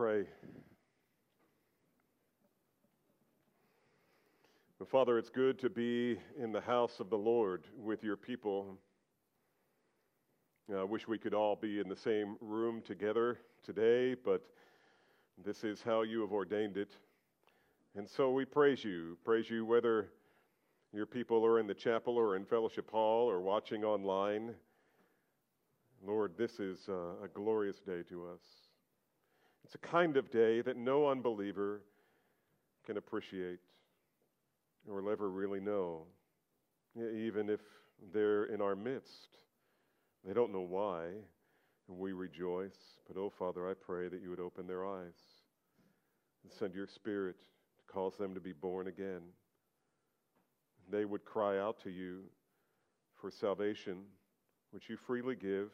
pray. Well, Father, it's good to be in the house of the Lord with your people. I wish we could all be in the same room together today, but this is how you have ordained it. And so we praise you. Praise you whether your people are in the chapel or in fellowship hall or watching online. Lord, this is a, a glorious day to us. It's a kind of day that no unbeliever can appreciate or will ever really know, even if they're in our midst. They don't know why, and we rejoice. But, oh, Father, I pray that you would open their eyes and send your Spirit to cause them to be born again. They would cry out to you for salvation, which you freely give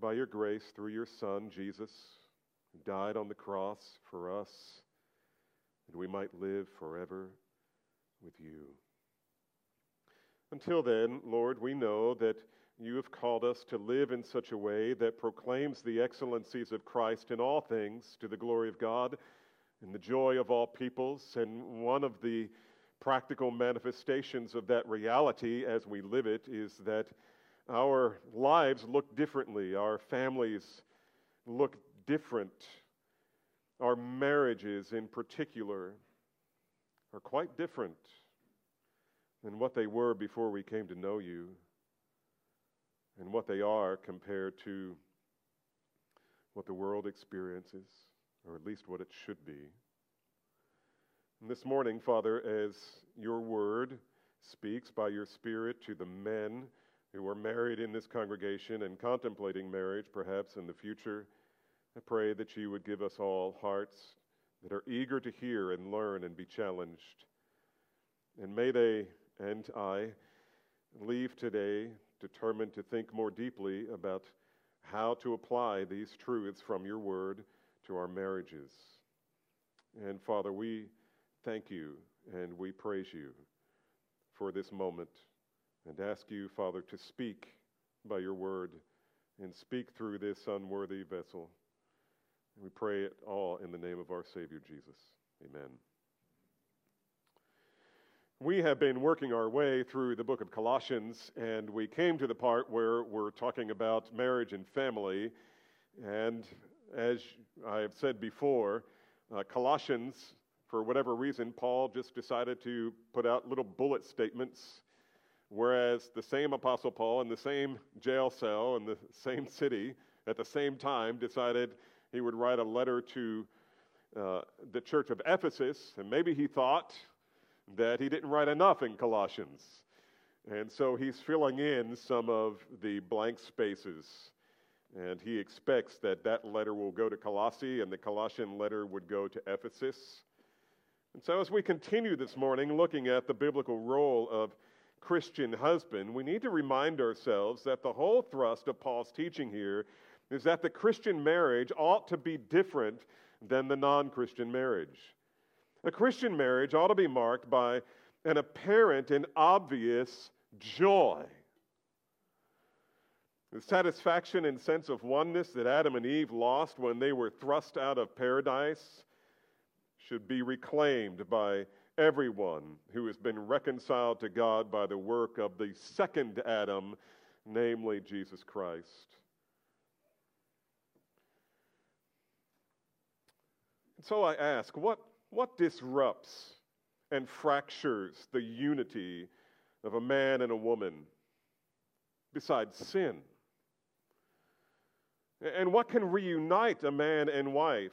by your grace through your Son, Jesus, died on the cross for us, that we might live forever with you. Until then, Lord, we know that you have called us to live in such a way that proclaims the excellencies of Christ in all things to the glory of God and the joy of all peoples. And one of the practical manifestations of that reality as we live it is that our lives look differently, our families look different, our marriages in particular are quite different than what they were before we came to know you and what they are compared to what the world experiences, or at least what it should be. And this morning, Father, as your word speaks by your Spirit to the men who are married in this congregation and contemplating marriage perhaps in the future, I pray that you would give us all hearts that are eager to hear and learn and be challenged. And may they and I leave today determined to think more deeply about how to apply these truths from your word to our marriages. And Father, we thank you and we praise you for this moment and ask you, Father, to speak by your word and speak through this unworthy vessel. And we pray it all in the name of our Savior Jesus. Amen. We have been working our way through the book of Colossians, and we came to the part where we're talking about marriage and family. And as I have said before, uh, Colossians, for whatever reason, Paul just decided to put out little bullet statements, whereas the same Apostle Paul in the same jail cell in the same city at the same time decided he would write a letter to uh, the church of Ephesus, and maybe he thought that he didn't write enough in Colossians. And so he's filling in some of the blank spaces. And he expects that that letter will go to Colossae and the Colossian letter would go to Ephesus. And so, as we continue this morning looking at the biblical role of Christian husband, we need to remind ourselves that the whole thrust of Paul's teaching here is that the Christian marriage ought to be different than the non Christian marriage. A Christian marriage ought to be marked by an apparent and obvious joy. The satisfaction and sense of oneness that Adam and Eve lost when they were thrust out of paradise should be reclaimed by everyone who has been reconciled to God by the work of the second Adam, namely Jesus Christ. So I ask, what what disrupts and fractures the unity of a man and a woman besides sin? And what can reunite a man and wife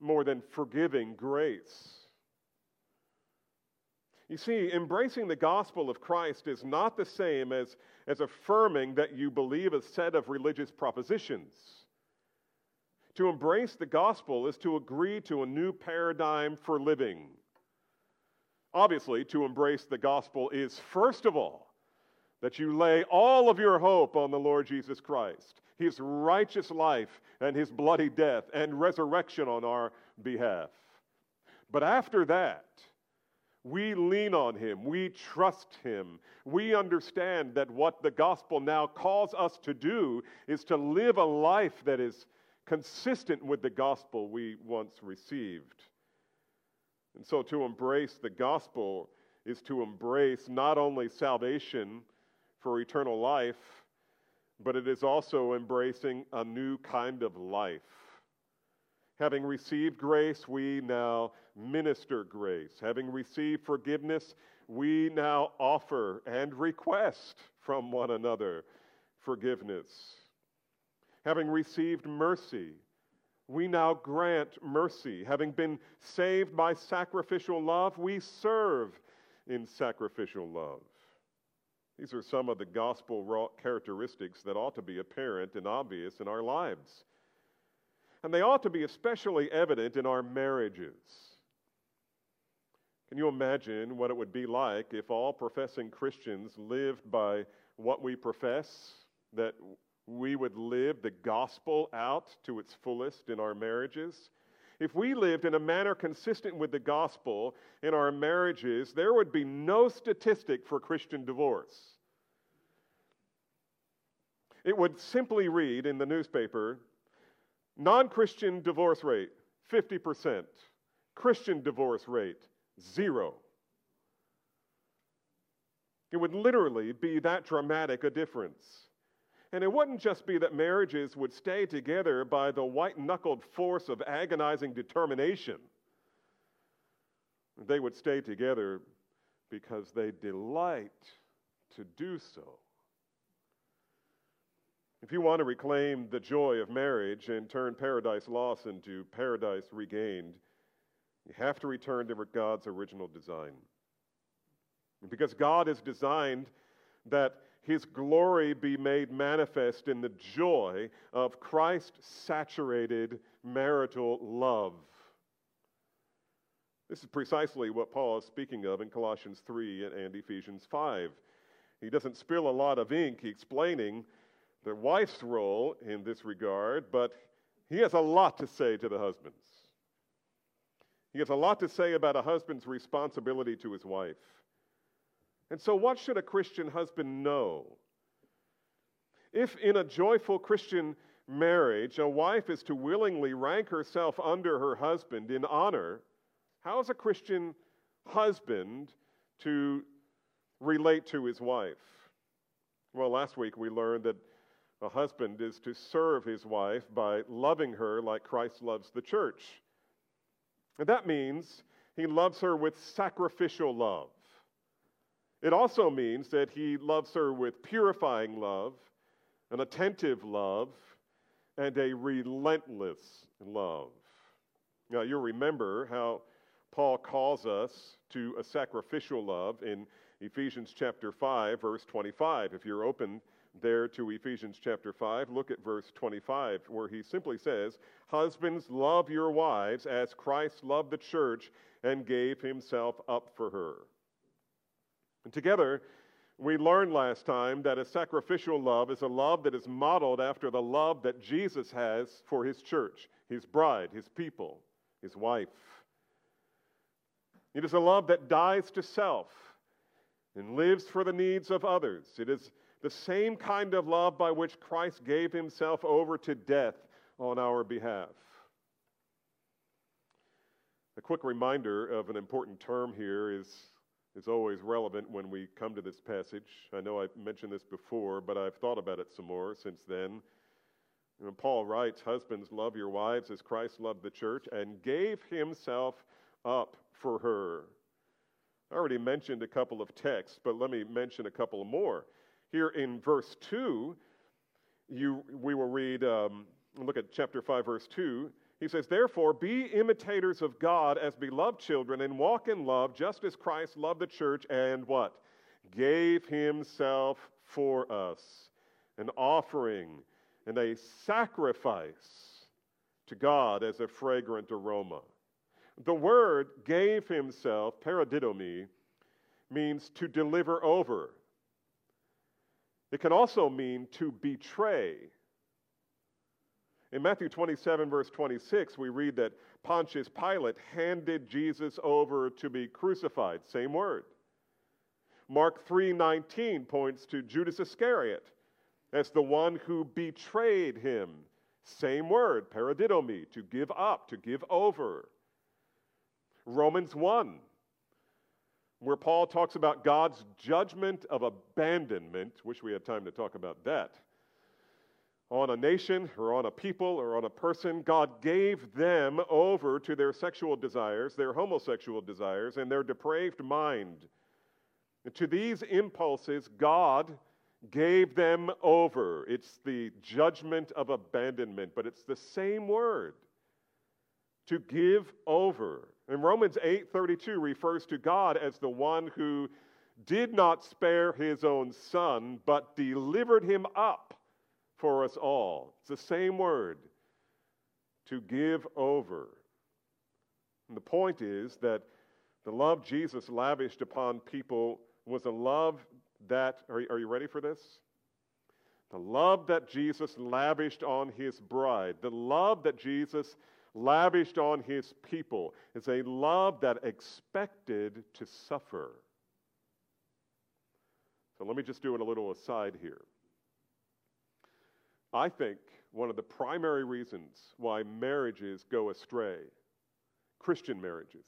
more than forgiving grace? You see, embracing the gospel of Christ is not the same as, as affirming that you believe a set of religious propositions. To embrace the gospel is to agree to a new paradigm for living. Obviously, to embrace the gospel is, first of all, that you lay all of your hope on the Lord Jesus Christ, his righteous life and his bloody death and resurrection on our behalf. But after that, we lean on him. We trust him. We understand that what the gospel now calls us to do is to live a life that is consistent with the gospel we once received. And so to embrace the gospel is to embrace not only salvation for eternal life, but it is also embracing a new kind of life. Having received grace, we now minister grace. Having received forgiveness, we now offer and request from one another forgiveness. Having received mercy, we now grant mercy. Having been saved by sacrificial love, we serve in sacrificial love. These are some of the gospel characteristics that ought to be apparent and obvious in our lives. And they ought to be especially evident in our marriages. Can you imagine what it would be like if all professing Christians lived by what we profess? That we would live the gospel out to its fullest in our marriages? If we lived in a manner consistent with the gospel in our marriages, there would be no statistic for Christian divorce. It would simply read in the newspaper non Christian divorce rate 50%, Christian divorce rate zero. It would literally be that dramatic a difference. And it wouldn't just be that marriages would stay together by the white knuckled force of agonizing determination. They would stay together because they delight to do so. If you want to reclaim the joy of marriage and turn paradise lost into paradise regained, you have to return to God's original design. Because God has designed that his glory be made manifest in the joy of Christ saturated marital love. This is precisely what Paul is speaking of in Colossians 3 and Ephesians 5. He doesn't spill a lot of ink explaining the wife's role in this regard, but he has a lot to say to the husbands. He has a lot to say about a husband's responsibility to his wife. And so, what should a Christian husband know? If in a joyful Christian marriage a wife is to willingly rank herself under her husband in honor, how is a Christian husband to relate to his wife? Well, last week we learned that a husband is to serve his wife by loving her like Christ loves the church. And that means he loves her with sacrificial love. It also means that he loves her with purifying love, an attentive love, and a relentless love. Now, you'll remember how Paul calls us to a sacrificial love in Ephesians chapter 5, verse 25. If you're open there to Ephesians chapter 5, look at verse 25, where he simply says, Husbands, love your wives as Christ loved the church and gave himself up for her. And together, we learned last time that a sacrificial love is a love that is modeled after the love that Jesus has for his church, his bride, his people, his wife. It is a love that dies to self and lives for the needs of others. It is the same kind of love by which Christ gave himself over to death on our behalf. A quick reminder of an important term here is is always relevant when we come to this passage. I know I've mentioned this before, but I've thought about it some more since then. And Paul writes, Husbands, love your wives as Christ loved the church and gave himself up for her. I already mentioned a couple of texts, but let me mention a couple more. Here in verse 2, you, we will read, um, look at chapter 5, verse 2. He says, Therefore, be imitators of God as beloved children and walk in love, just as Christ loved the church and what? Gave himself for us, an offering and a sacrifice to God as a fragrant aroma. The word gave himself, paradidomi, means to deliver over. It can also mean to betray in Matthew 27, verse 26, we read that Pontius Pilate handed Jesus over to be crucified. Same word. Mark 3:19 points to Judas Iscariot as the one who betrayed him Same word, paradidomi, to give up, to give over. Romans 1, where Paul talks about God's judgment of abandonment. Wish we had time to talk about that. On a nation or on a people or on a person, God gave them over to their sexual desires, their homosexual desires, and their depraved mind. And to these impulses, God gave them over. It's the judgment of abandonment, but it's the same word to give over. And Romans 8:32 refers to God as the one who did not spare his own son, but delivered him up for us all. It's the same word to give over. And the point is that the love Jesus lavished upon people was a love that, are, are you ready for this? The love that Jesus lavished on his bride, the love that Jesus lavished on his people, is a love that expected to suffer. So let me just do a little aside here. I think one of the primary reasons why marriages go astray, Christian marriages,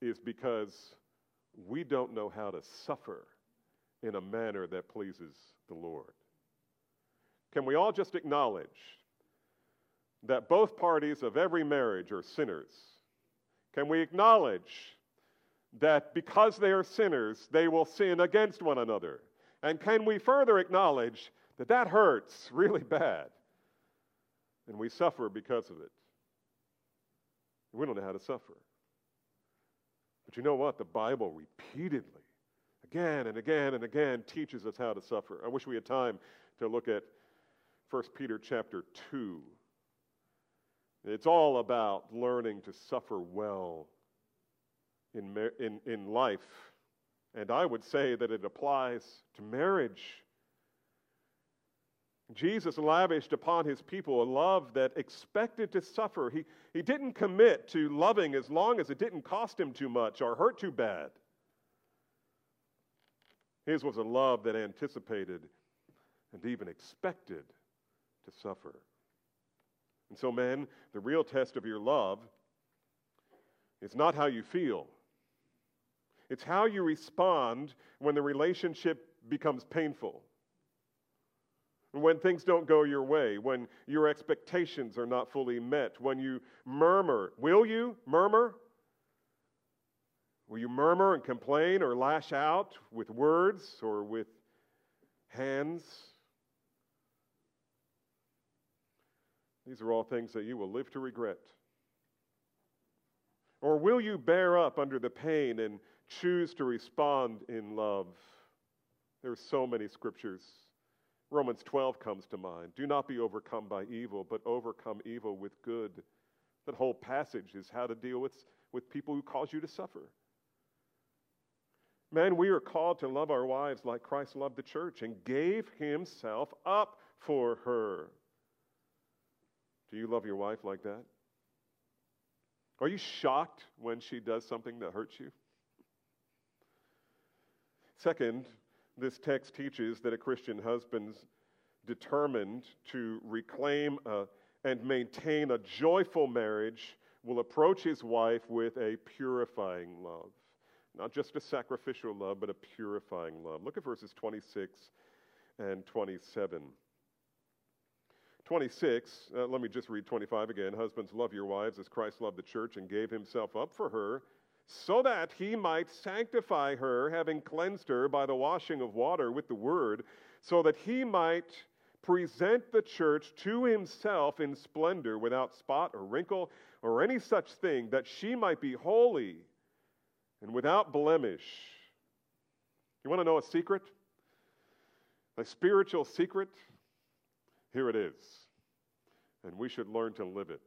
is because we don't know how to suffer in a manner that pleases the Lord. Can we all just acknowledge that both parties of every marriage are sinners? Can we acknowledge that because they are sinners, they will sin against one another? And can we further acknowledge that that hurts really bad and we suffer because of it? We don't know how to suffer. But you know what? The Bible repeatedly again and again and again teaches us how to suffer. I wish we had time to look at 1 Peter chapter 2. It's all about learning to suffer well in, in, in life. And I would say that it applies to marriage. Jesus lavished upon his people a love that expected to suffer. He, he didn't commit to loving as long as it didn't cost him too much or hurt too bad. His was a love that anticipated and even expected to suffer. And so, men, the real test of your love is not how you feel, it's how you respond when the relationship becomes painful. When things don't go your way, when your expectations are not fully met, when you murmur, will you murmur? Will you murmur and complain or lash out with words or with hands? These are all things that you will live to regret. Or will you bear up under the pain and choose to respond in love? There are so many scriptures. Romans 12 comes to mind. Do not be overcome by evil, but overcome evil with good. That whole passage is how to deal with, with people who cause you to suffer. Man, we are called to love our wives like Christ loved the church and gave himself up for her. Do you love your wife like that? Are you shocked when she does something that hurts you? Second, this text teaches that a Christian husband's determined to reclaim a, and maintain a joyful marriage will approach his wife with a purifying love. Not just a sacrificial love, but a purifying love. Look at verses 26 and 27. 26, uh, let me just read 25 again. Husbands, love your wives as Christ loved the church and gave himself up for her, so that he might sanctify her, having cleansed her by the washing of water with the word, so that he might present the church to himself in splendor, without spot or wrinkle or any such thing, that she might be holy and without blemish. You want to know a secret? A spiritual secret? Here it is. And we should learn to live it.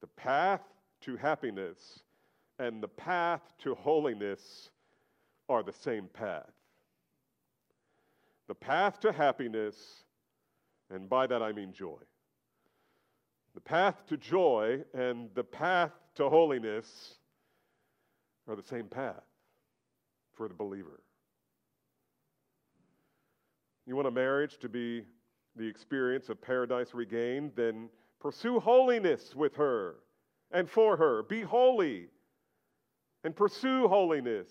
The path to happiness and the path to holiness are the same path. The path to happiness, and by that I mean joy. The path to joy and the path to holiness are the same path for the believer. You want a marriage to be the experience of paradise regained, then pursue holiness with her and for her. Be holy and pursue holiness.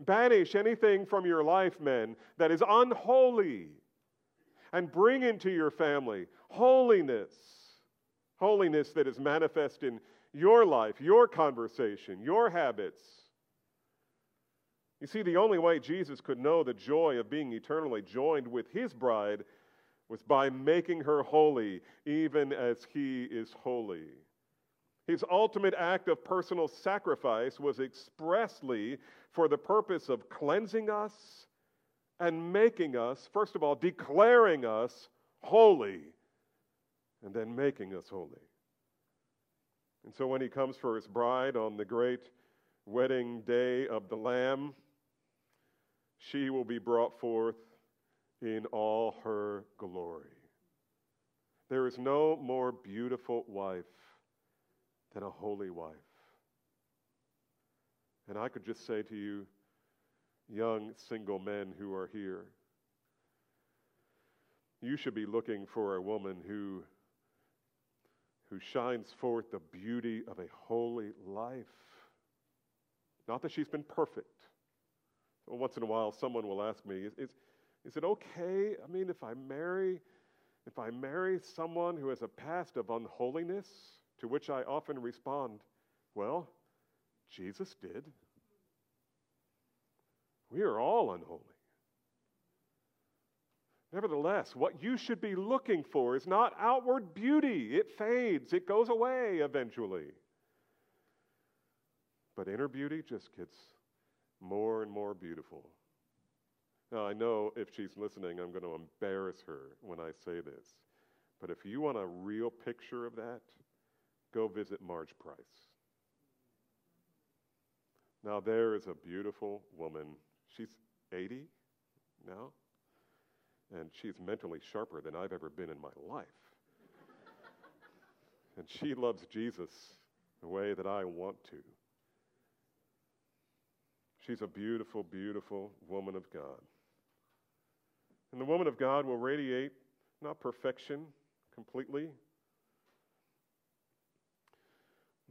Banish anything from your life, men, that is unholy, and bring into your family holiness. Holiness that is manifest in your life, your conversation, your habits. You see, the only way Jesus could know the joy of being eternally joined with his bride was by making her holy, even as he is holy. His ultimate act of personal sacrifice was expressly for the purpose of cleansing us and making us, first of all, declaring us holy, and then making us holy. And so when he comes for his bride on the great wedding day of the Lamb, she will be brought forth in all her glory. There is no more beautiful wife than a holy wife. And I could just say to you, young single men who are here, you should be looking for a woman who, who shines forth the beauty of a holy life. Not that she's been perfect. Well, once in a while, someone will ask me, is, is, is it okay? I mean, if I marry, if I marry someone who has a past of unholiness, to which I often respond, well, Jesus did. We are all unholy. Nevertheless, what you should be looking for is not outward beauty. It fades, it goes away eventually. But inner beauty just gets more and more beautiful. Now, I know if she's listening, I'm going to embarrass her when I say this. But if you want a real picture of that, go visit Marge Price. Now, there is a beautiful woman. She's 80 now, and she's mentally sharper than I've ever been in my life. and she loves Jesus the way that I want to. She's a beautiful, beautiful woman of God. And the woman of God will radiate not perfection completely,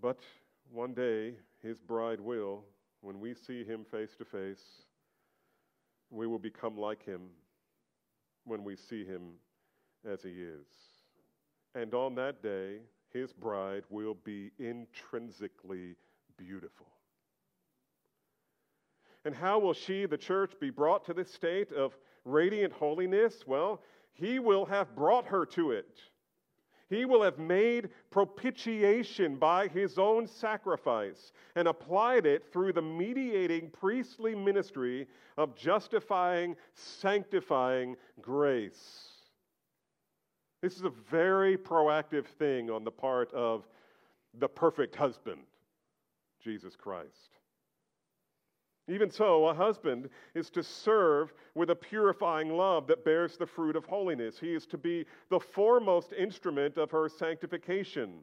but one day his bride will, when we see him face to face, we will become like him when we see him as he is. And on that day, his bride will be intrinsically beautiful. And how will she, the church, be brought to this state of radiant holiness? Well, he will have brought her to it. He will have made propitiation by his own sacrifice and applied it through the mediating priestly ministry of justifying, sanctifying grace. This is a very proactive thing on the part of the perfect husband, Jesus Christ. Even so, a husband is to serve with a purifying love that bears the fruit of holiness. He is to be the foremost instrument of her sanctification.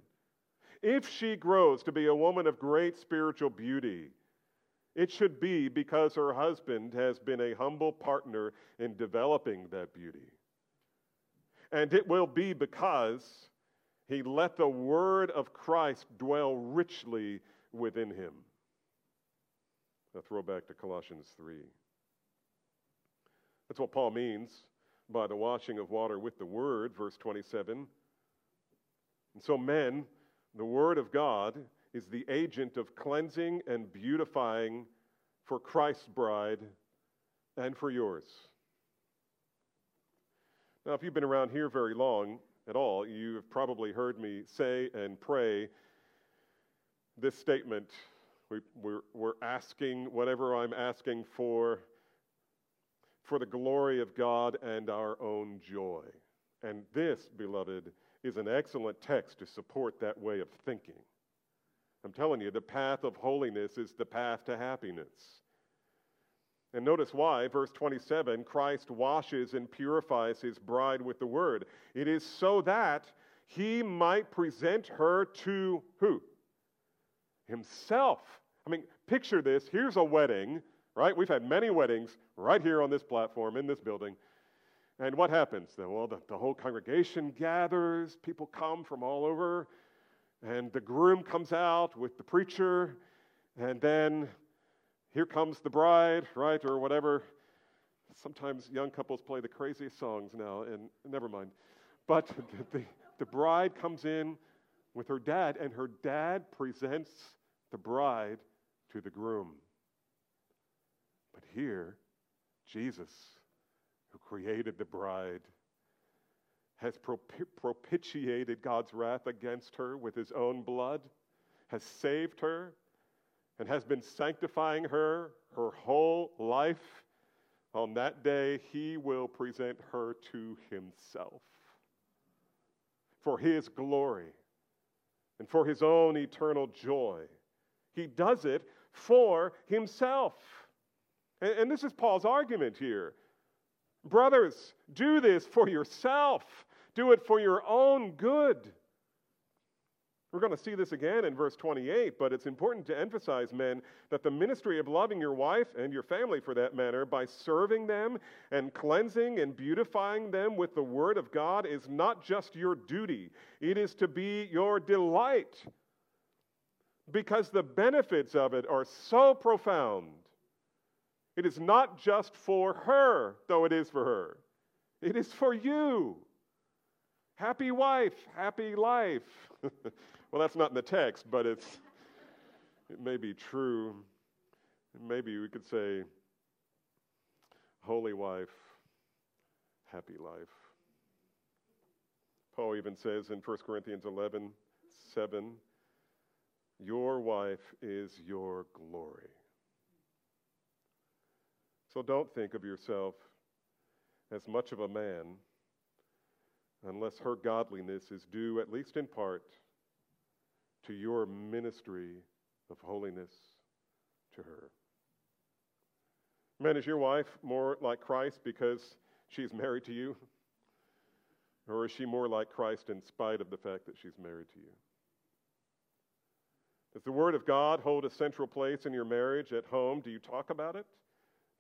If she grows to be a woman of great spiritual beauty, it should be because her husband has been a humble partner in developing that beauty. And it will be because he let the word of Christ dwell richly within him. A throwback to Colossians 3. That's what Paul means by the washing of water with the word, verse 27. And so, men, the word of God is the agent of cleansing and beautifying for Christ's bride and for yours. Now, if you've been around here very long at all, you have probably heard me say and pray this statement we, we're, we're asking whatever I'm asking for for the glory of God and our own joy. And this, beloved, is an excellent text to support that way of thinking. I'm telling you, the path of holiness is the path to happiness. And notice why, verse 27 Christ washes and purifies his bride with the word. It is so that he might present her to who? Himself. I mean, picture this. Here's a wedding, right? We've had many weddings right here on this platform in this building. And what happens? Well, the, the whole congregation gathers, people come from all over, and the groom comes out with the preacher, and then here comes the bride, right, or whatever. Sometimes young couples play the craziest songs now, and never mind. But the, the, the bride comes in with her dad, and her dad presents the bride to the groom. But here, Jesus, who created the bride, has propitiated God's wrath against her with his own blood, has saved her, and has been sanctifying her her whole life. On that day, he will present her to himself for his glory and for his own eternal joy. He does it for himself. And, and, this is Paul's argument here. Brothers, do this for yourself, do it for your own good. We're going to see this again in verse 28, but it's important to emphasize, men, that the ministry of loving your wife and your family for that matter by serving them and cleansing and beautifying them with the word of God is not just your duty, it is to be your delight because the benefits of it are so profound. It is not just for her, though it is for her, it is for you. Happy wife, happy life. Well, that's not in the text, but it's, it may be true. Maybe we could say, holy wife, happy life. Paul even says in 1 Corinthians 11, 7, your wife is your glory. So don't think of yourself as much of a man unless her godliness is due, at least in part, to your ministry of holiness to her. Men, is your wife more like Christ because she's married to you? Or is she more like Christ in spite of the fact that she's married to you? Does the Word of God hold a central place in your marriage at home? Do you talk about it?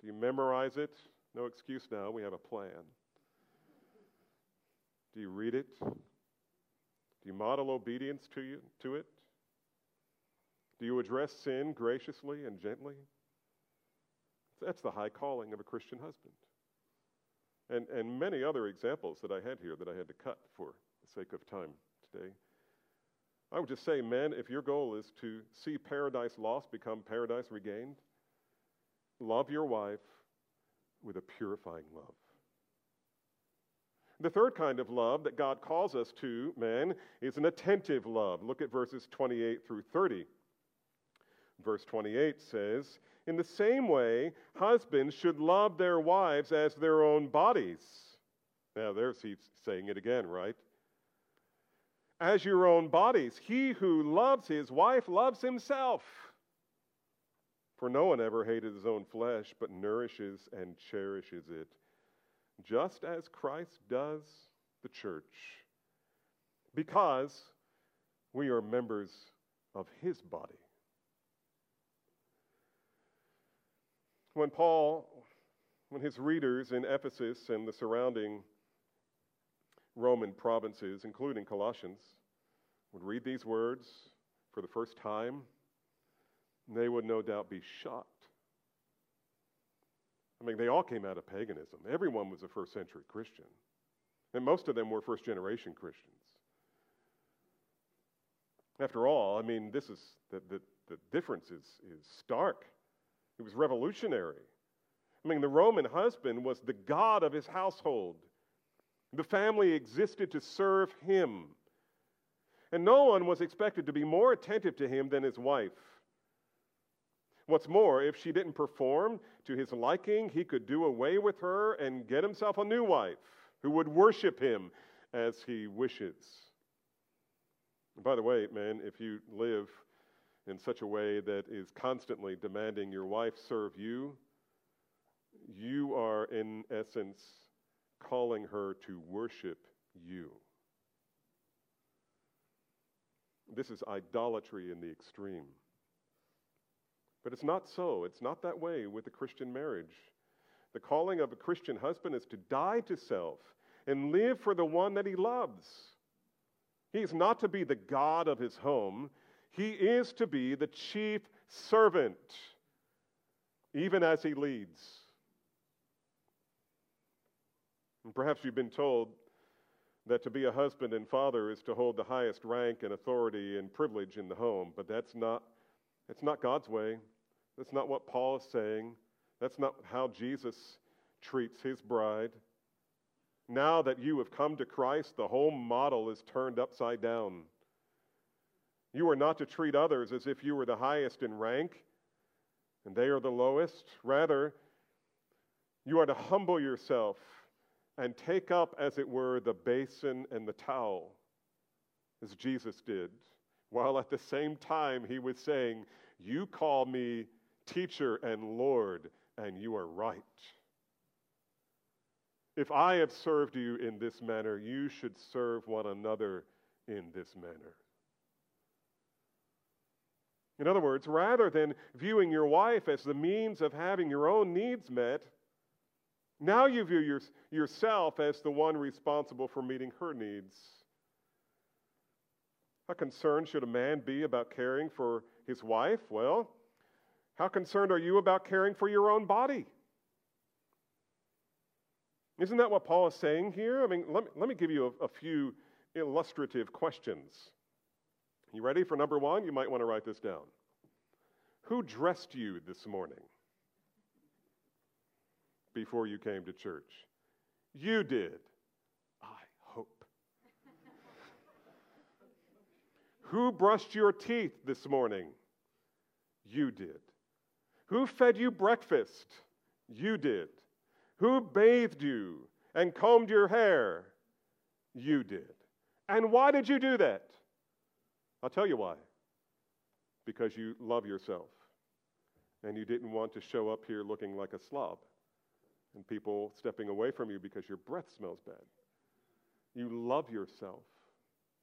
Do you memorize it? No excuse now, we have a plan. Do you read it? Do you model obedience to, you, to it? Do you address sin graciously and gently? That's the high calling of a Christian husband. And, and many other examples that I had here that I had to cut for the sake of time today. I would just say, men, if your goal is to see paradise lost become paradise regained, love your wife with a purifying love. The third kind of love that God calls us to, men, is an attentive love. Look at verses 28 through 30. Verse 28 says, In the same way, husbands should love their wives as their own bodies. Now, there's he's saying it again, right? As your own bodies. He who loves his wife loves himself. For no one ever hated his own flesh, but nourishes and cherishes it just as Christ does the church, because we are members of his body. When Paul, when his readers in Ephesus and the surrounding Roman provinces, including Colossians, would read these words for the first time, they would no doubt be shocked I mean, they all came out of paganism. Everyone was a first century Christian. And most of them were first generation Christians. After all, I mean, this is the, the, the difference is, is stark. It was revolutionary. I mean, the Roman husband was the god of his household. The family existed to serve him. And no one was expected to be more attentive to him than his wife. What's more, if she didn't perform to his liking, he could do away with her and get himself a new wife who would worship him as he wishes. By the way, man, if you live in such a way that is constantly demanding your wife serve you, you are in essence calling her to worship you. This is idolatry in the extreme. But it's not so. It's not that way with the Christian marriage. The calling of a Christian husband is to die to self and live for the one that he loves. He is not to be the God of his home, he is to be the chief servant, even as he leads. And perhaps you've been told that to be a husband and father is to hold the highest rank and authority and privilege in the home, but that's not, that's not God's way. That's not what Paul is saying. That's not how Jesus treats his bride. Now that you have come to Christ, the whole model is turned upside down. You are not to treat others as if you were the highest in rank and they are the lowest. Rather, you are to humble yourself and take up, as it were, the basin and the towel, as Jesus did, while at the same time he was saying, You call me teacher and Lord, and you are right. If I have served you in this manner, you should serve one another in this manner. In other words, rather than viewing your wife as the means of having your own needs met, now you view your, yourself as the one responsible for meeting her needs. How concerned should a man be about caring for his wife? Well, how concerned are you about caring for your own body? Isn't that what Paul is saying here? I mean, let me, let me give you a, a few illustrative questions. You ready for number one? You might want to write this down. Who dressed you this morning before you came to church? You did. I hope. Who brushed your teeth this morning? You did. Who fed you breakfast? You did. Who bathed you and combed your hair? You did. And why did you do that? I'll tell you why. Because you love yourself. And you didn't want to show up here looking like a slob and people stepping away from you because your breath smells bad. You love yourself.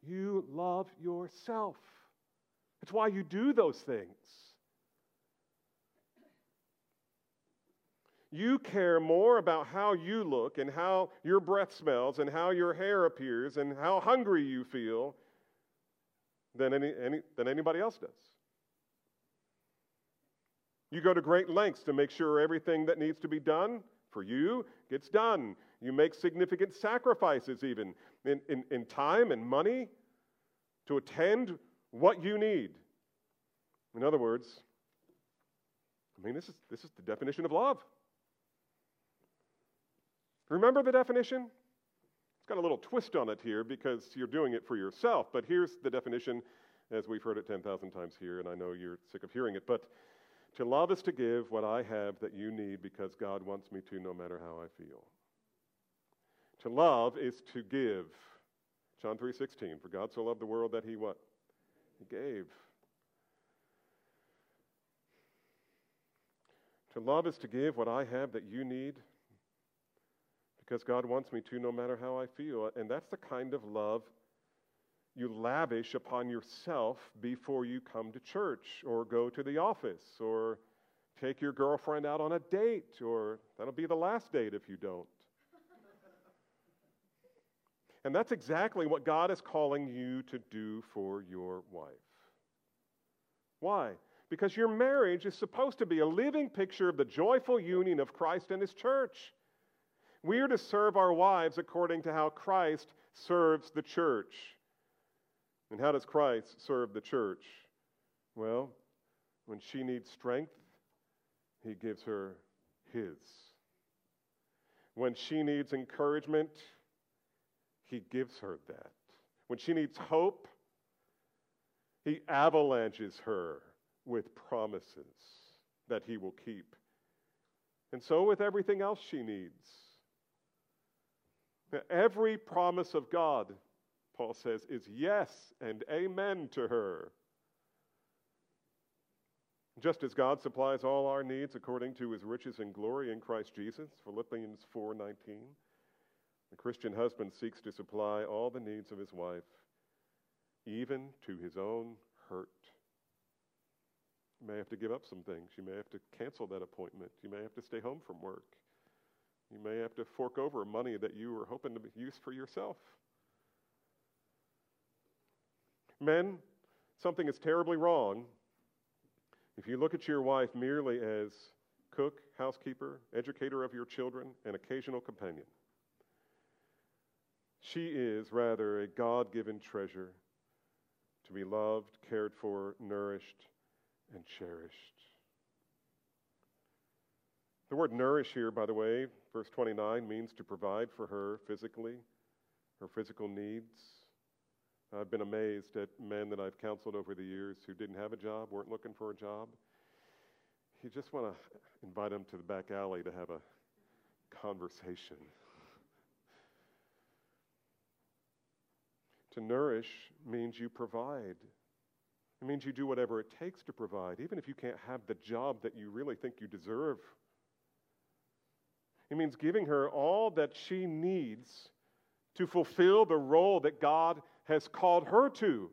You love yourself. It's why you do those things. You care more about how you look and how your breath smells and how your hair appears and how hungry you feel than, any, any, than anybody else does. You go to great lengths to make sure everything that needs to be done for you gets done. You make significant sacrifices, even in, in, in time and money, to attend what you need. In other words, I mean, this is, this is the definition of love. Remember the definition? It's got a little twist on it here because you're doing it for yourself, but here's the definition as we've heard it 10,000 times here, and I know you're sick of hearing it. But to love is to give what I have that you need because God wants me to, no matter how I feel. To love is to give. John 3:16, for God so loved the world that he what? He gave. To love is to give what I have that you need because God wants me to no matter how I feel. And that's the kind of love you lavish upon yourself before you come to church or go to the office or take your girlfriend out on a date, or that'll be the last date if you don't. and that's exactly what God is calling you to do for your wife. Why? Because your marriage is supposed to be a living picture of the joyful union of Christ and His church. We are to serve our wives according to how Christ serves the church. And how does Christ serve the church? Well, when she needs strength, he gives her his. When she needs encouragement, he gives her that. When she needs hope, he avalanches her with promises that he will keep. And so with everything else she needs. Every promise of God, Paul says, is yes and amen to her. Just as God supplies all our needs according to his riches and glory in Christ Jesus, Philippians 4:19. The Christian husband seeks to supply all the needs of his wife, even to his own hurt. You may have to give up some things. You may have to cancel that appointment. You may have to stay home from work. You may have to fork over money that you were hoping to use for yourself. Men, something is terribly wrong if you look at your wife merely as cook, housekeeper, educator of your children, and occasional companion. She is rather a God given treasure to be loved, cared for, nourished, and cherished. The word nourish here, by the way, verse 29, means to provide for her physically, her physical needs. I've been amazed at men that I've counseled over the years who didn't have a job, weren't looking for a job. You just want to invite them to the back alley to have a conversation. to nourish means you provide. It means you do whatever it takes to provide, even if you can't have the job that you really think you deserve. It means giving her all that she needs to fulfill the role that God has called her to.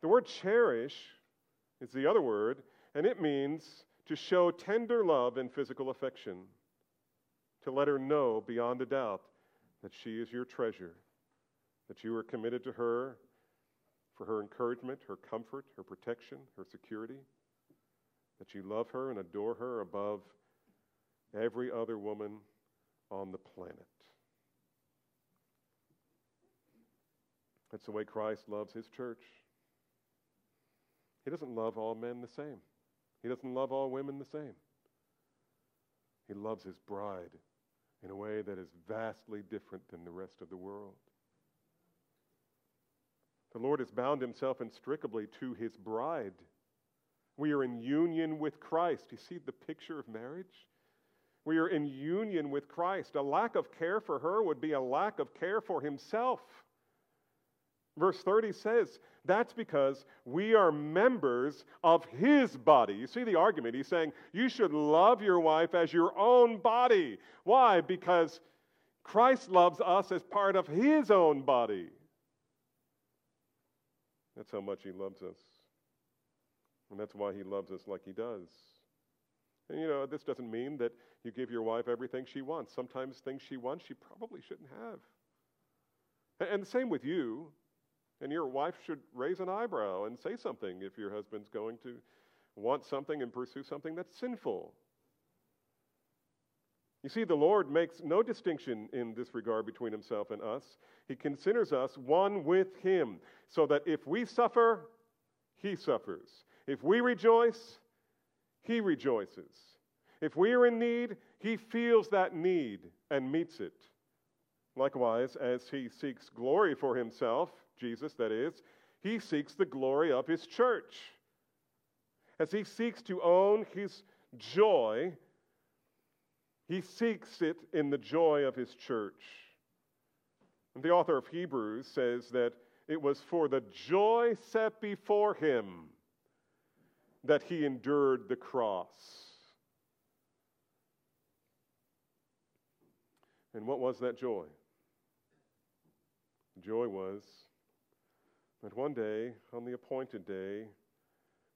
The word cherish is the other word, and it means to show tender love and physical affection, to let her know beyond a doubt that she is your treasure, that you are committed to her for her encouragement, her comfort, her protection, her security, that you love her and adore her above every other woman on the planet. That's the way Christ loves his church. He doesn't love all men the same, he doesn't love all women the same. He loves his bride in a way that is vastly different than the rest of the world. The Lord has bound himself inextricably to his bride. We are in union with Christ. You see the picture of marriage? We are in union with Christ. A lack of care for her would be a lack of care for himself. Verse 30 says, that's because we are members of his body. You see the argument. He's saying you should love your wife as your own body. Why? Because Christ loves us as part of his own body. That's how much he loves us. And that's why he loves us like he does. And you know, this doesn't mean that you give your wife everything she wants. Sometimes things she wants, she probably shouldn't have. And the same with you. And your wife should raise an eyebrow and say something if your husband's going to want something and pursue something that's sinful. You see, the Lord makes no distinction in this regard between himself and us. He considers us one with him, so that if we suffer, he suffers. If we rejoice, he rejoices. If we are in need, he feels that need and meets it. Likewise, as he seeks glory for himself, Jesus that is, he seeks the glory of his church. As he seeks to own his joy, he seeks it in the joy of his church. And the author of Hebrews says that it was for the joy set before him that he endured the cross. And what was that joy? Joy was that one day, on the appointed day,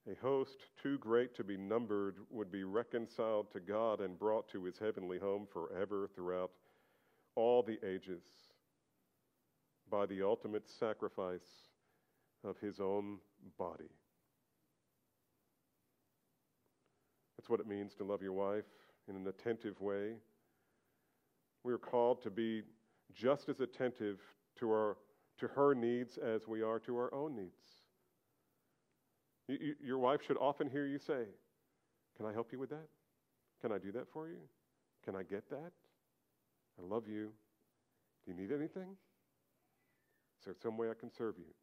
a host too great to be numbered would be reconciled to God and brought to his heavenly home forever throughout all the ages by the ultimate sacrifice of his own body. That's what it means to love your wife in an attentive way. We are called to be just as attentive to our to her needs as we are to our own needs. You, you, your wife should often hear you say, Can I help you with that? Can I do that for you? Can I get that? I love you. Do you need anything? Is there some way I can serve you?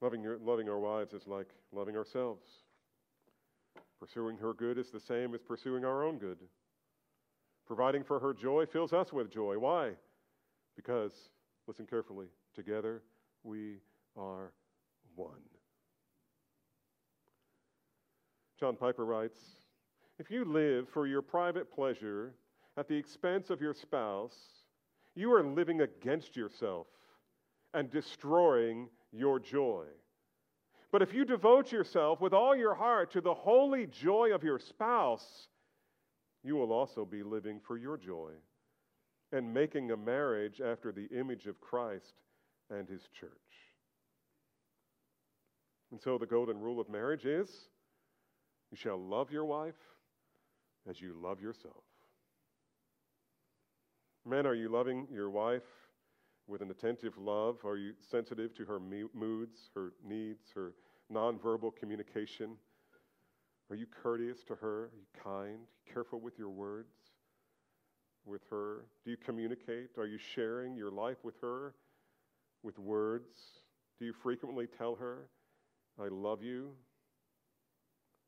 Loving, your, loving our wives is like loving ourselves. Pursuing her good is the same as pursuing our own good. Providing for her joy fills us with joy. Why? Because, listen carefully, together we are one. John Piper writes If you live for your private pleasure at the expense of your spouse, you are living against yourself and destroying your joy. But if you devote yourself with all your heart to the holy joy of your spouse, you will also be living for your joy and making a marriage after the image of Christ and his church. And so the golden rule of marriage is you shall love your wife as you love yourself. Men, are you loving your wife with an attentive love? Are you sensitive to her moods, her needs, her nonverbal communication? Are you courteous to her? Are you kind? Careful with your words with her? Do you communicate? Are you sharing your life with her with words? Do you frequently tell her, I love you?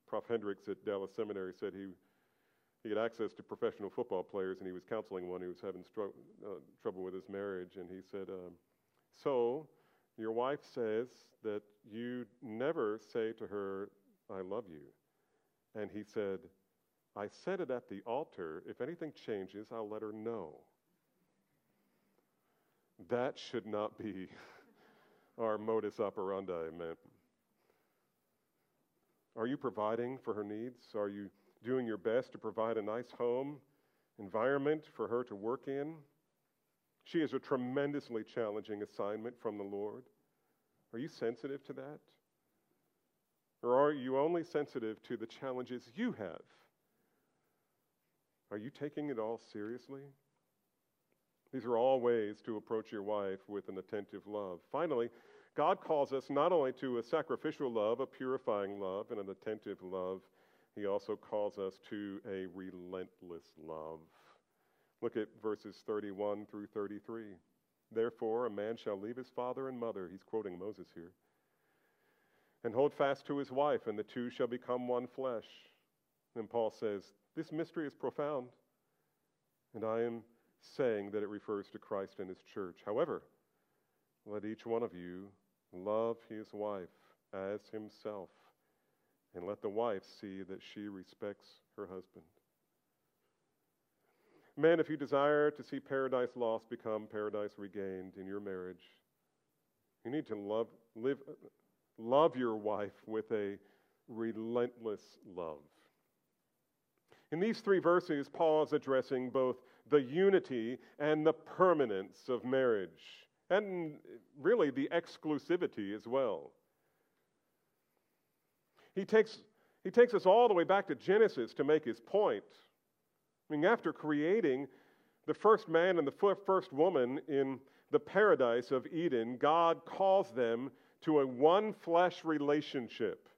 Prof. Hendricks at Dallas Seminary said he, he had access to professional football players and he was counseling one who was having stro- uh, trouble with his marriage. And he said, um, So, your wife says that you never say to her, I love you. And he said, I said it at the altar. If anything changes, I'll let her know. That should not be our modus operandi, man. Are you providing for her needs? Are you doing your best to provide a nice home environment for her to work in? She has a tremendously challenging assignment from the Lord. Are you sensitive to that? Or are you only sensitive to the challenges you have? Are you taking it all seriously? These are all ways to approach your wife with an attentive love. Finally, God calls us not only to a sacrificial love, a purifying love, and an attentive love, He also calls us to a relentless love. Look at verses 31 through 33. Therefore, a man shall leave his father and mother, he's quoting Moses here, and hold fast to his wife, and the two shall become one flesh. And Paul says, This mystery is profound, and I am saying that it refers to Christ and his church. However, let each one of you love his wife as himself, and let the wife see that she respects her husband. Men, if you desire to see paradise lost become paradise regained in your marriage, you need to love, live, love your wife with a relentless love. In these three verses, Paul is addressing both the unity and the permanence of marriage, and really the exclusivity as well. He takes, he takes us all the way back to Genesis to make his point. I mean, after creating the first man and the first woman in the paradise of Eden, God calls them to a one flesh relationship,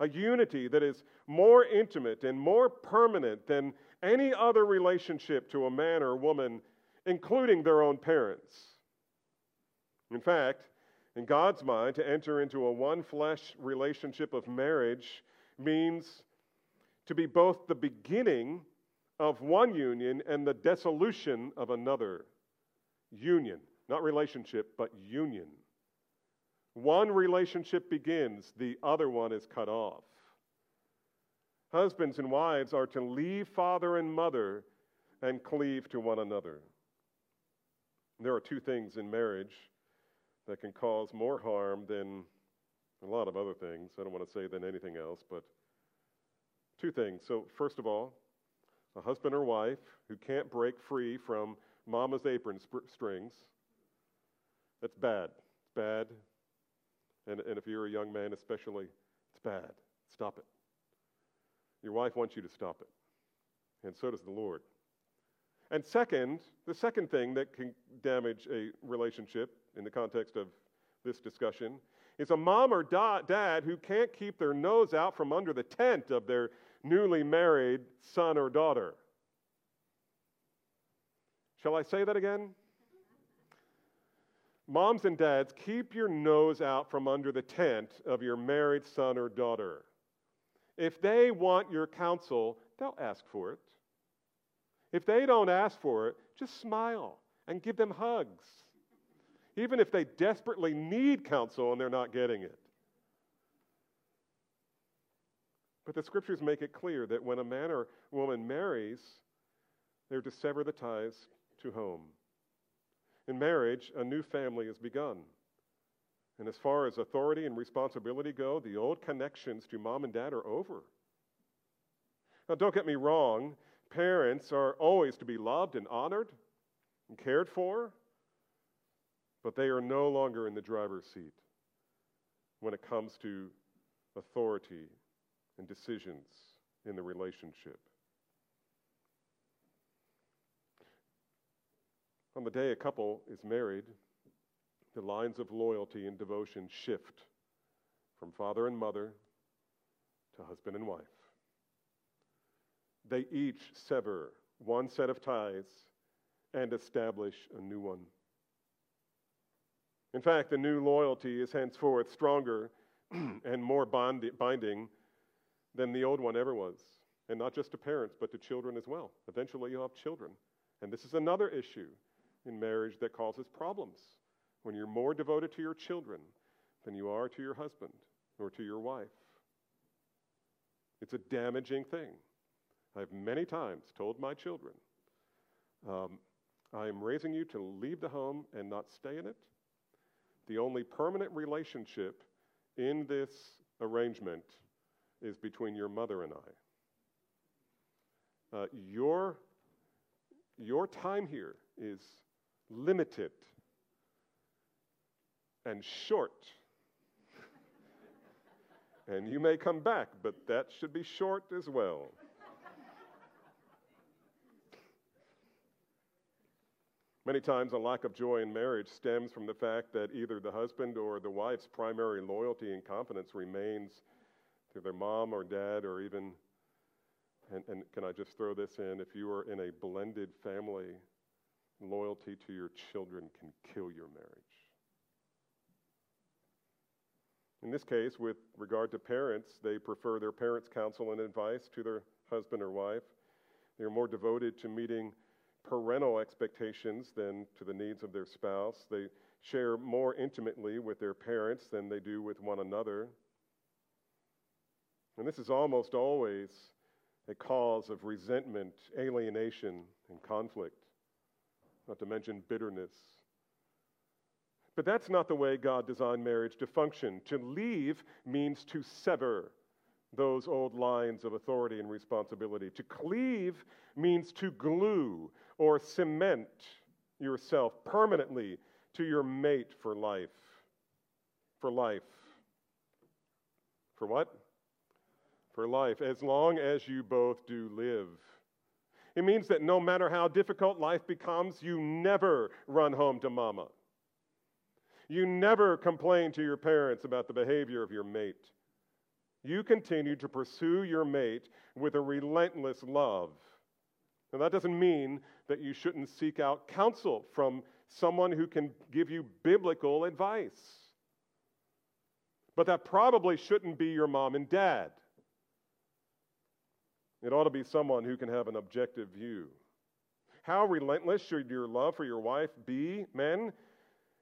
a unity that is more intimate and more permanent than any other relationship to a man or woman, including their own parents. In fact, in God's mind, to enter into a one flesh relationship of marriage means to be both the beginning of one union and the dissolution of another. Union, not relationship, but union. One relationship begins, the other one is cut off. Husbands and wives are to leave father and mother and cleave to one another. There are two things in marriage that can cause more harm than a lot of other things. I don't want to say than anything else, but two things. So, first of all, a husband or wife who can't break free from mama's apron sp- strings, that's bad. It's bad. And, and if you're a young man, especially, it's bad. Stop it. Your wife wants you to stop it. And so does the Lord. And second, the second thing that can damage a relationship in the context of this discussion is a mom or da- dad who can't keep their nose out from under the tent of their newly married son or daughter. Shall I say that again? Moms and dads, keep your nose out from under the tent of your married son or daughter. If they want your counsel, they'll ask for it. If they don't ask for it, just smile and give them hugs, even if they desperately need counsel and they're not getting it. But the scriptures make it clear that when a man or woman marries, they're to sever the ties to home. In marriage, a new family is begun. And as far as authority and responsibility go, the old connections to mom and dad are over. Now, don't get me wrong, parents are always to be loved and honored and cared for, but they are no longer in the driver's seat when it comes to authority and decisions in the relationship. On the day a couple is married, the lines of loyalty and devotion shift from father and mother to husband and wife. They each sever one set of ties and establish a new one. In fact, the new loyalty is henceforth stronger and more binding than the old one ever was. And not just to parents, but to children as well. Eventually, you'll have children. And this is another issue in marriage that causes problems. When you're more devoted to your children than you are to your husband or to your wife, it's a damaging thing. I've many times told my children, um, I am raising you to leave the home and not stay in it. The only permanent relationship in this arrangement is between your mother and I. Uh, your, your time here is limited and short. and you may come back, but that should be short as well. Many times, a lack of joy in marriage stems from the fact that either the husband or the wife's primary loyalty and confidence remains to their mom or dad, or even, and, and can I just throw this in? If you are in a blended family, loyalty to your children can kill your marriage. In this case, with regard to parents, they prefer their parents' counsel and advice to their husband or wife. They're more devoted to meeting parental expectations than to the needs of their spouse. They share more intimately with their parents than they do with one another. And this is almost always a cause of resentment, alienation, and conflict, not to mention bitterness. But that's not the way God designed marriage to function. To leave means to sever those old lines of authority and responsibility. To cleave means to glue or cement yourself permanently to your mate for life. For life. For what? For life, as long as you both do live. It means that no matter how difficult life becomes, you never run home to mama. You never complain to your parents about the behavior of your mate you continue to pursue your mate with a relentless love. Now, that doesn't mean that you shouldn't seek out counsel from someone who can give you biblical advice. But that probably shouldn't be your mom and dad. It ought to be someone who can have an objective view. How relentless should your love for your wife be, men?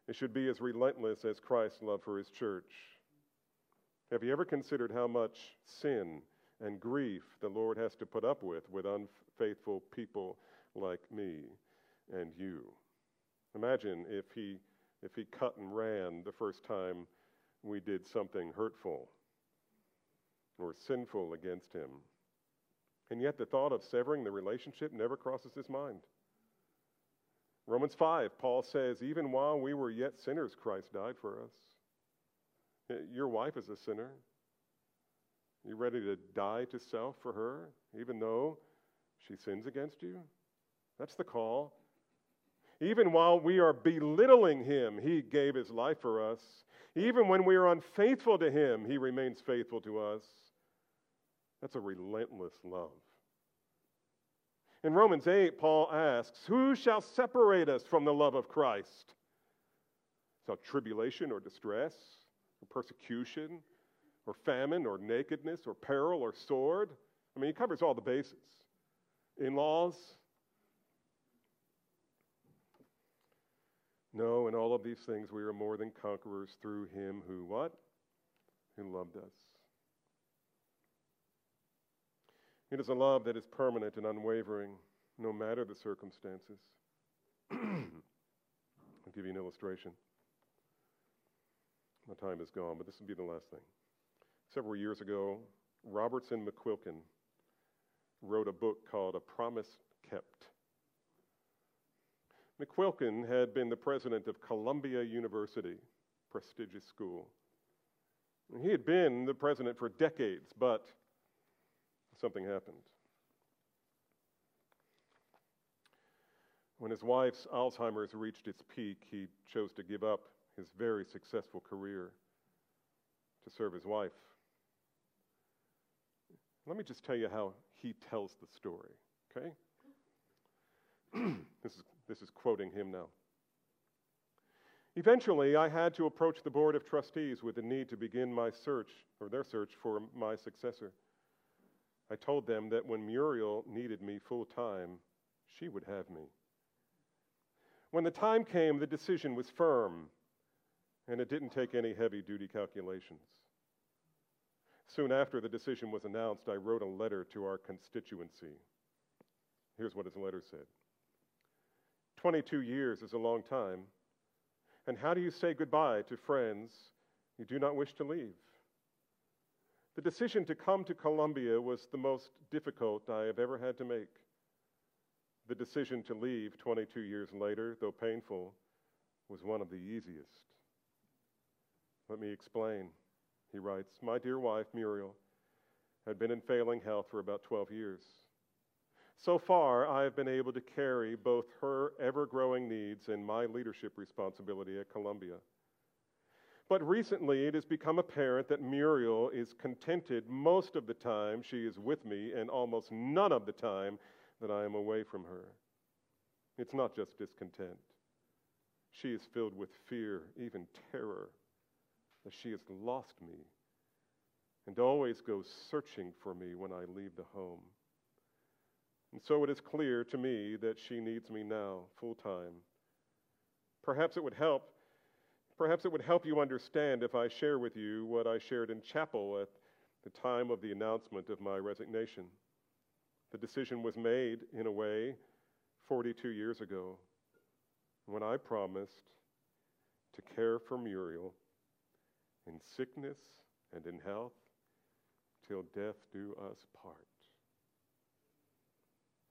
It should be as relentless as Christ's love for his church. Have you ever considered how much sin and grief the Lord has to put up with with unfaithful people like me and you? Imagine if he, if he cut and ran the first time we did something hurtful or sinful against him. And yet the thought of severing the relationship never crosses his mind. Romans 5, Paul says, Even while we were yet sinners, Christ died for us. Your wife is a sinner. You ready to die to self for her, even though she sins against you? That's the call. Even while we are belittling him, he gave his life for us. Even when we are unfaithful to him, he remains faithful to us. That's a relentless love. In Romans 8, Paul asks, Who shall separate us from the love of Christ? Shall tribulation or distress? or persecution or famine or nakedness or peril or sword. I mean, he covers all the bases. In laws. No, in all of these things we are more than conquerors through him who what? Who loved us. It is a love that is permanent and unwavering, no matter the circumstances. I'll give you an illustration. My time is gone, but this will be the last thing. Several years ago, Robertson McQuilkin wrote a book called A Promise Kept. McQuilkin had been the president of Columbia University, prestigious school. He had been the president for decades, but something happened. When his wife's Alzheimer's reached its peak, he chose to give up his very successful career to serve his wife. Let me just tell you how he tells the story, okay? this, is, this is quoting him now. Eventually, I had to approach the Board of Trustees with the need to begin my search, or their search, for my successor. I told them that when Muriel needed me full time, she would have me. When the time came, the decision was firm, and it didn't take any heavy duty calculations. Soon after the decision was announced, I wrote a letter to our constituency. Here's what his letter said 22 years is a long time. And how do you say goodbye to friends you do not wish to leave? The decision to come to Columbia was the most difficult I have ever had to make. The decision to leave 22 years later, though painful, was one of the easiest. Let me explain. He writes My dear wife, Muriel, had been in failing health for about 12 years. So far, I have been able to carry both her ever growing needs and my leadership responsibility at Columbia. But recently, it has become apparent that Muriel is contented most of the time she is with me and almost none of the time that I am away from her. It's not just discontent, she is filled with fear, even terror, that she has lost me and always goes searching for me when I leave the home. And so it is clear to me that she needs me now, full time. Perhaps it would help. Perhaps it would help you understand if I share with you what I shared in chapel at the time of the announcement of my resignation. The decision was made, in a way, 42 years ago, when I promised to care for Muriel in sickness and in health till death do us part.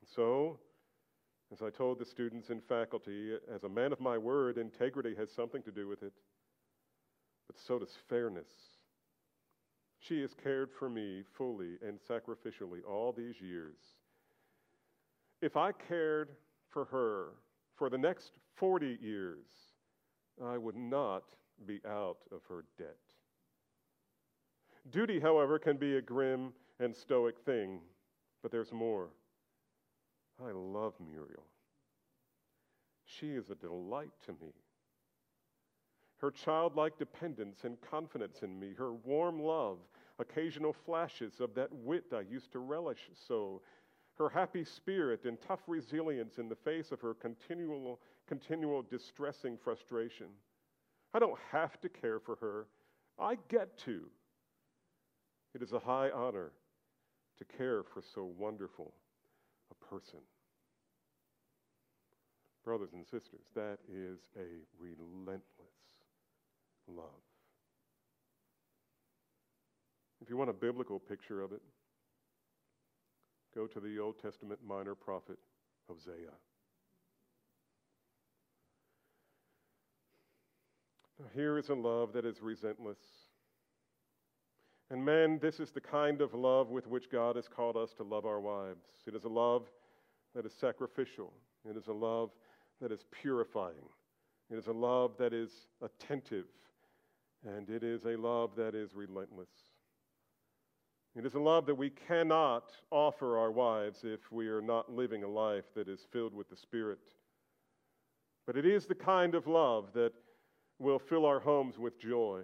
And so, as I told the students and faculty, as a man of my word, integrity has something to do with it, but so does fairness. She has cared for me fully and sacrificially all these years. If I cared for her for the next 40 years, I would not be out of her debt. Duty, however, can be a grim and stoic thing, but there's more. I love Muriel. She is a delight to me. Her childlike dependence and confidence in me, her warm love, occasional flashes of that wit I used to relish so, her happy spirit and tough resilience in the face of her continual, continual distressing frustration. I don't have to care for her, I get to. It is a high honor to care for so wonderful person. Brothers and sisters, that is a relentless love. If you want a biblical picture of it, go to the Old Testament minor prophet Hosea. Now, here is a love that is relentless. And men, this is the kind of love with which God has called us to love our wives. It is a love that is sacrificial. It is a love that is purifying. It is a love that is attentive. And it is a love that is relentless. It is a love that we cannot offer our wives if we are not living a life that is filled with the Spirit. But it is the kind of love that will fill our homes with joy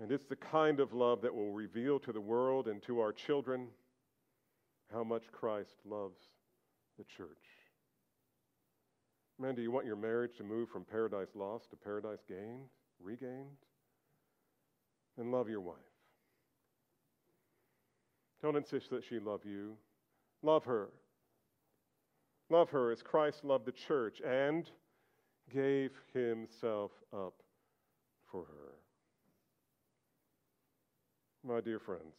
And it's the kind of love that will reveal to the world and to our children how much Christ loves the church. Man, do you want your marriage to move from paradise lost to paradise gained, regained? Then love your wife. Don't insist that she love you. Love her. Love her as Christ loved the church and gave himself up for her. My dear friends,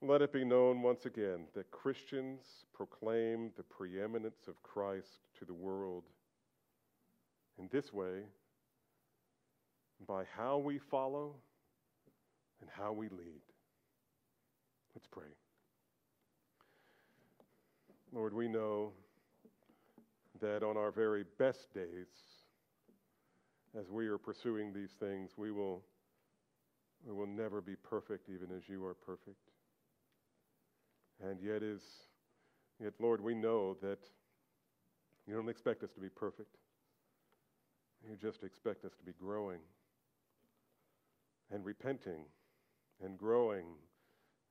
let it be known once again that Christians proclaim the preeminence of Christ to the world in this way by how we follow and how we lead. Let's pray. Lord, we know that on our very best days, as we are pursuing these things, we will, we will never be perfect, even as you are perfect. And yet, is, yet, Lord, we know that you don't expect us to be perfect. You just expect us to be growing and repenting and growing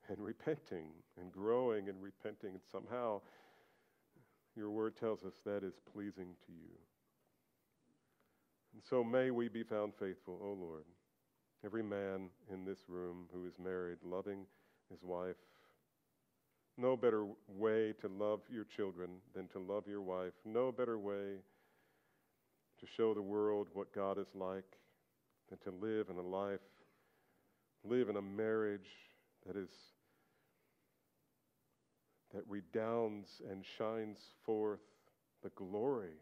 and repenting and growing and repenting. And somehow your word tells us that is pleasing to you. And so may we be found faithful, O Lord. Every man in this room who is married, loving his wife. No better way to love your children than to love your wife. No better way to show the world what God is like than to live in a life, live in a marriage that is that redounds and shines forth the glory